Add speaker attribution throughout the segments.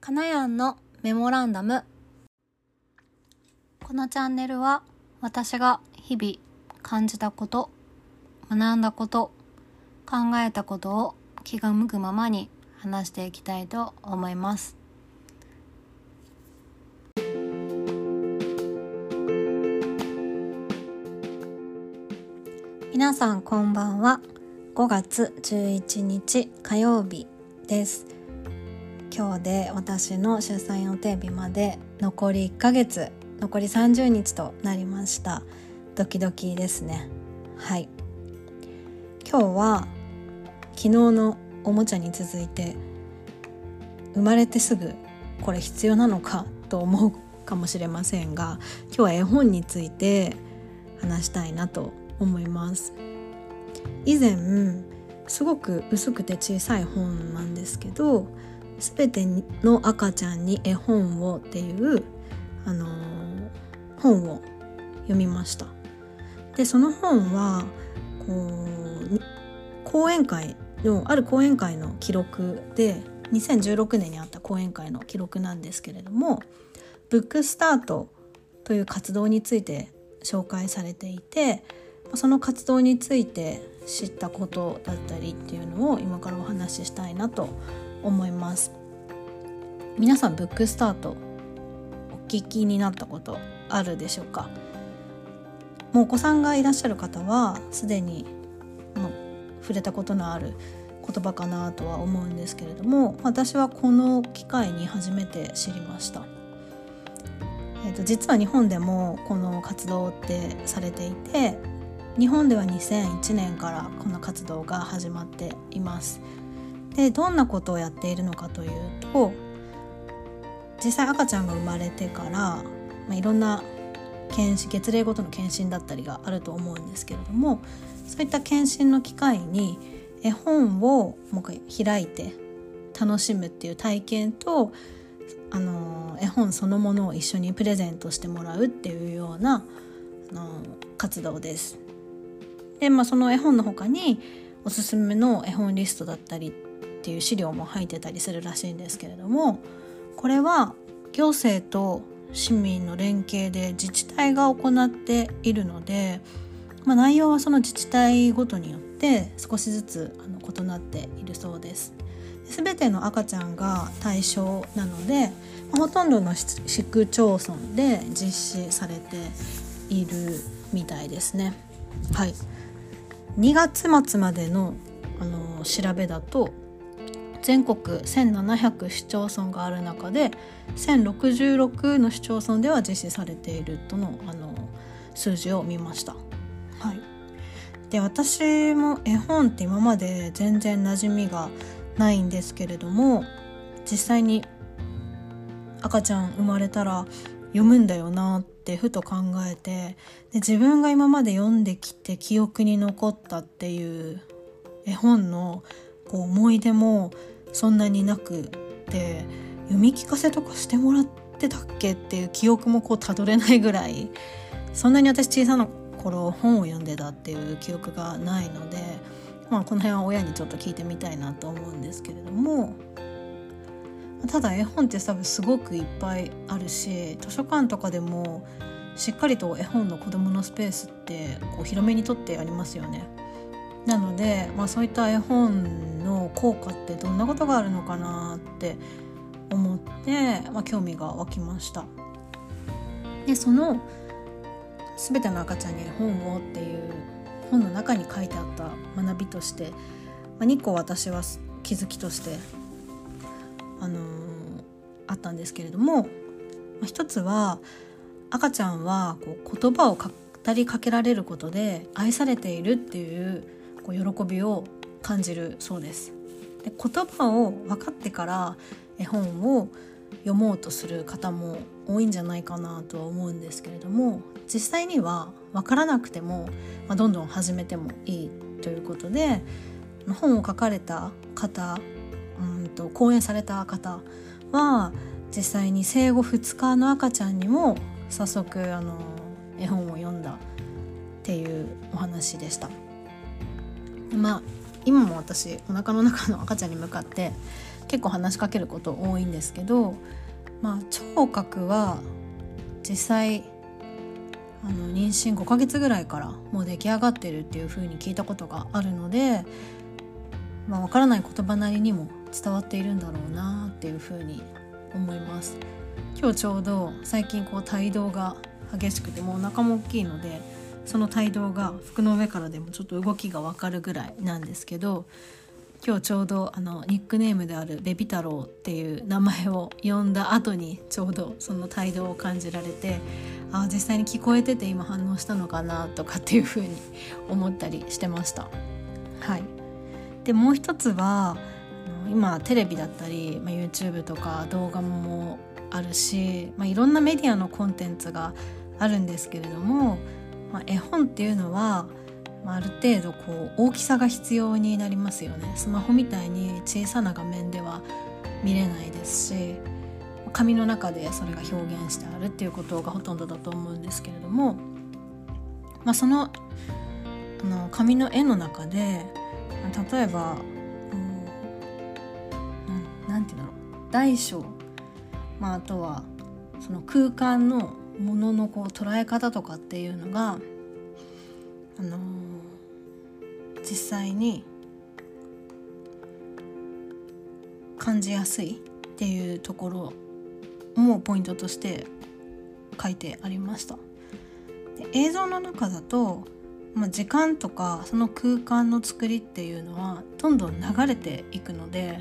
Speaker 1: かなやんのメモランダム。このチャンネルは私が日々感じたこと学んだこと考えたことを気が向くままに話していきたいと思います。皆さんこんばんは。5月11日火曜日です。今日で私の出産予定日まで残り1ヶ月残り30日となりました。ドキドキですね。はい。今日は昨日のおもちゃに続いて生まれてすぐこれ必要なのかと思うかもしれませんが今日は絵本について話したいなと思います。以前すごく薄くて小さい本なんですけど「すべての赤ちゃんに絵本を」っていう、あの、本を読みました。でその本はこう講演会のある講演会の記録で2016年にあった講演会の記録なんですけれどもブックスタートという活動について紹介されていてその活動について知ったことだったりっていうのを今からお話ししたいなと思います。皆さんブックスタートお聞きになったことあるでしょうか？もうお子さんがいらっしゃる方はすでにもう触れたことのある言葉かなとは思うんですけれども私はこの機会に初めて知りました、えーと、と実は日本でもこの活動ってされていて日本では2001年からこの活動が始まっています。でどんなことをやっているのかというと実際赤ちゃんが生まれてから、まあ、いろんな検診月齢ごとの検診だったりがあると思うんですけれどもそういった検診の機会に絵本をもう開いて楽しむっていう体験とあの絵本そのものを一緒にプレゼントしてもらうっていうようなあの活動です。で、まあ、その絵本の他におすすめの絵本リストだったりっていう資料も入ってたりするらしいんですけれどもこれは行政と市民の連携で自治体が行っているので、まあ、内容はその自治体ごとによって少しずつあの異なっているそうです。全ての赤ちゃんが対象なのでほとんどの市区町村で実施されているみたいですね。はい、2月末までのあの調べだと全国1700市町村がある中で1066の市町村では実施されているとのあの数字を見ました。はい、で私も絵本って今まで全然馴染みがないんですけれども実際に赤ちゃん生まれたら読むんだよなってふと考えてで自分が今まで読んできて記憶に残ったっていう絵本のこう思い出もそんなになくて読み聞かせとかしてもらってたっけっていう記憶もこうたどれないぐらいそんなに私小さな頃本を読んでたっていう記憶がないので、まあ、この辺は親にちょっと聞いてみたいなと思うんですけれどもただ絵本って多分すごくいっぱいあるし図書館とかでもしっかりと絵本の子どものスペースってこう広めにとってありますよね。なので、まあ、そういった絵本の効果ってどんなことがあるのかなって思って、まあ、興味が湧きました。でその「すべての赤ちゃんに絵本を」っていう本の中に書いてあった学びとして、まあ、2個私は気づきとしてあのー、あったんですけれども、まあ、一つは赤ちゃんはこう言葉を語りかけられることで愛されているっていうこう喜びを感じるそうです。で言葉を分かってから絵本を読もうとする方も多いんじゃないかなとは思うんですけれども実際には分からなくても、まあ、どんどん始めてもいいということで本を書かれた方うんと講演された方は実際に生後2日の赤ちゃんにも早速あの絵本を読んだっていうお話でした。まあ今も私お腹の中の赤ちゃんに向かって結構話しかけること多いんですけど、まあ、聴覚は実際あの妊娠5ヶ月ぐらいからもう出来上がってるっていう風に聞いたことがあるので、まあ、分からない言葉なりにも伝わっているんだろうなっていう風に思います。今日ちょうど最近こう帯同が激しくてもうお腹も大きいのでその帯同が服の上からでもちょっと動きが分かるぐらいなんですけど今日ちょうどあのニックネームであるベビ太郎っていう名前を呼んだ後にちょうどその態度を感じられてあ実際に聞こえてて今反応したのかなとかっていうふうに思ったりしてました。はい、でもう一つは今テレビだったり、まあ、YouTube とか動画もあるし、まあ、いろんなメディアのコンテンツがあるんですけれども、まあ、絵本っていうのはまあ、ある程度こう大きさが必要になりますよね。スマホみたいに小さな画面では見れないですし紙の中でそれが表現してあるっていうことがほとんどだと思うんですけれども、まあ、そのあの紙の絵の中で例えば何、て言うんだろう。大小、まあ、あとはその空間のもののこう捉え方とかっていうのがあのー実際に感じやすいっていうところもポイントとして書いてありましたで映像の中だと、まあ、時間とかその空間の作りっていうのはどんどん流れていくので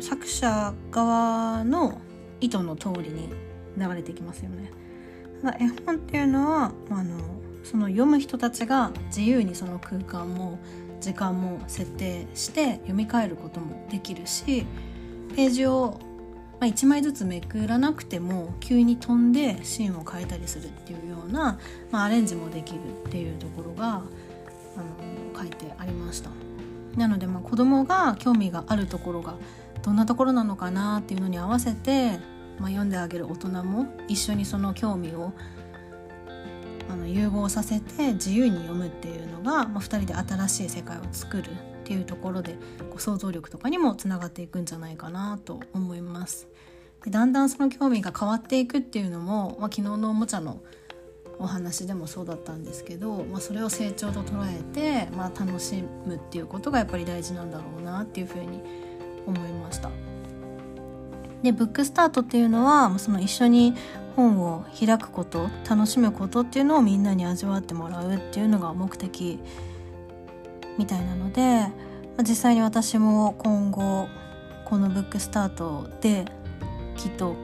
Speaker 1: 作者側の意図の通りに流れていきますよね。ただ絵本っていうのはあのその読む人たちが自由にその空間も時間も設定して読み替えることもできるしページを、まあ、1枚ずつめくらなくても急に飛んでシーンを変えたりするっていうような、まあ、アレンジもできるっていうところがあの書いてありました。なのでまあ子供が興味があるところがどんなところなのかなっていうのに合わせて、まあ、読んであげる大人も一緒にその興味をあの融合させて自由に読むっていうのが、まあ、2人で新しい世界を作るっていうところでこう想像力とかにもつながっていくんじゃないかなと思います。でだんだんその興味が変わっていくっていうのも、まあ、昨日のおもちゃのお話でもそうだったんですけど、まあ、それを成長と捉えて、まあ、楽しむっていうことがやっぱり大事なんだろうなっていうふうに思いました。でブックスタートっていうのはその一緒に本を開くこと楽しむことっていうのをみんなに味わってもらうっていうのが目的みたいなので実際に私も今後このブックスタートできっと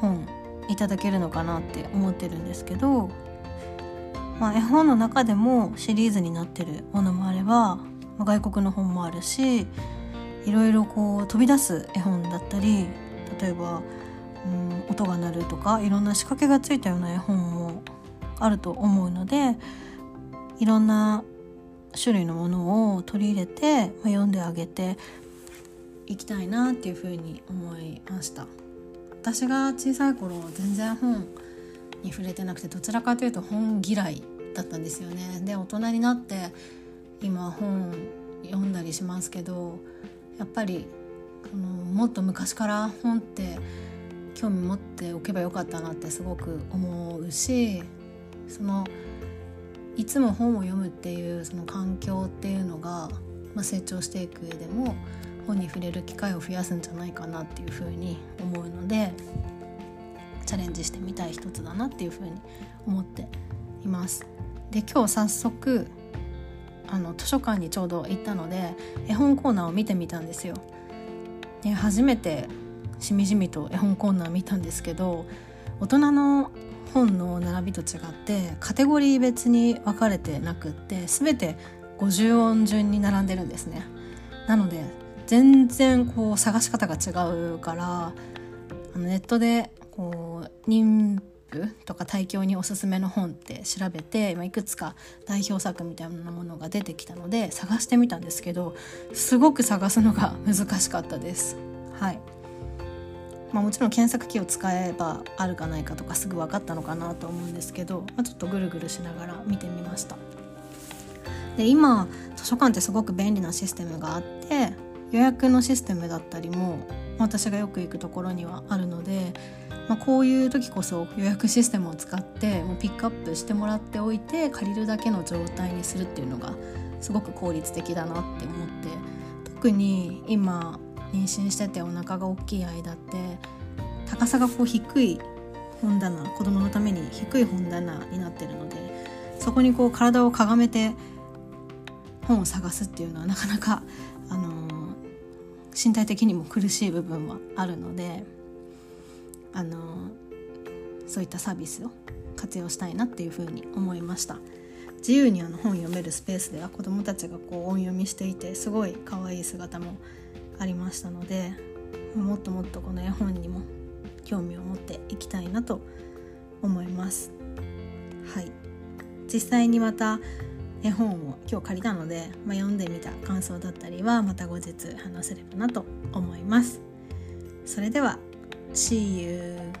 Speaker 1: 本いただけるのかなって思ってるんですけど、まあ、絵本の中でもシリーズになってるものもあれば外国の本もあるしいろいろこう飛び出す絵本だったり例えばうん音が鳴るとかいろんな仕掛けがついたような絵本もあると思うのでいろんな種類のものを取り入れて、まあ、読んであげていきたいなっていうふうに思いました。私が小さい頃全然本に触れてなくてどちらかというと本嫌いだったんですよね。で大人になって今本読んだりしますけどやっぱりあのもっと昔から本って興味持っておけばよかったなってすごく思うしそのいつも本を読むっていうその環境っていうのが、まあ、成長していく上でも本に触れる機会を増やすんじゃないかなっていうふうに思うのでチャレンジしてみたい一つだなっていうふうに思っています。で今日早速あの図書館にちょうど行ったので絵本コーナーを見てみたんですよ。で初めてしみじみと絵本コーナー見たんですけど大人の本の並びと違ってカテゴリー別に分かれてなくって全て50音順に並んでるんですね。なので全然こう探し方が違うからあのネットでこう妊婦とか体教におすすめの本って調べて、まあ、いくつか代表作みたいなものが出てきたので探してみたんですけどすごく探すのが難しかったです。はいまあ、もちろん検索機を使えばあるかないかとかすぐ分かったのかなと思うんですけど、まあ、ちょっとぐるぐるしながら見てみましたで今図書館ってすごく便利なシステムがあって予約のシステムだったりも私がよく行くところにはあるので、まあ、こういう時こそ予約システムを使ってもうピックアップしてもらっておいて借りるだけの状態にするっていうのがすごく効率的だなって思って特に今妊娠しててお腹が大きい間って高さがこう低い本棚子供のために低い本棚になってるのでそこにこう体をかがめて本を探すっていうのはなかなか、あのー、身体的にも苦しい部分はあるので、あの、そういったサービスを活用したいなっていうふうに思いました。自由にあの本読めるスペースでは子どもたちがこう音読みしていてすごい可愛い姿もありましたのでもっともっとこの絵本にも興味を持っていきたいなと思います。はい。実際にまた絵本を今日借りたので、まあ、読んでみた感想だったりはまた後日話せればなと思います。それでは See you.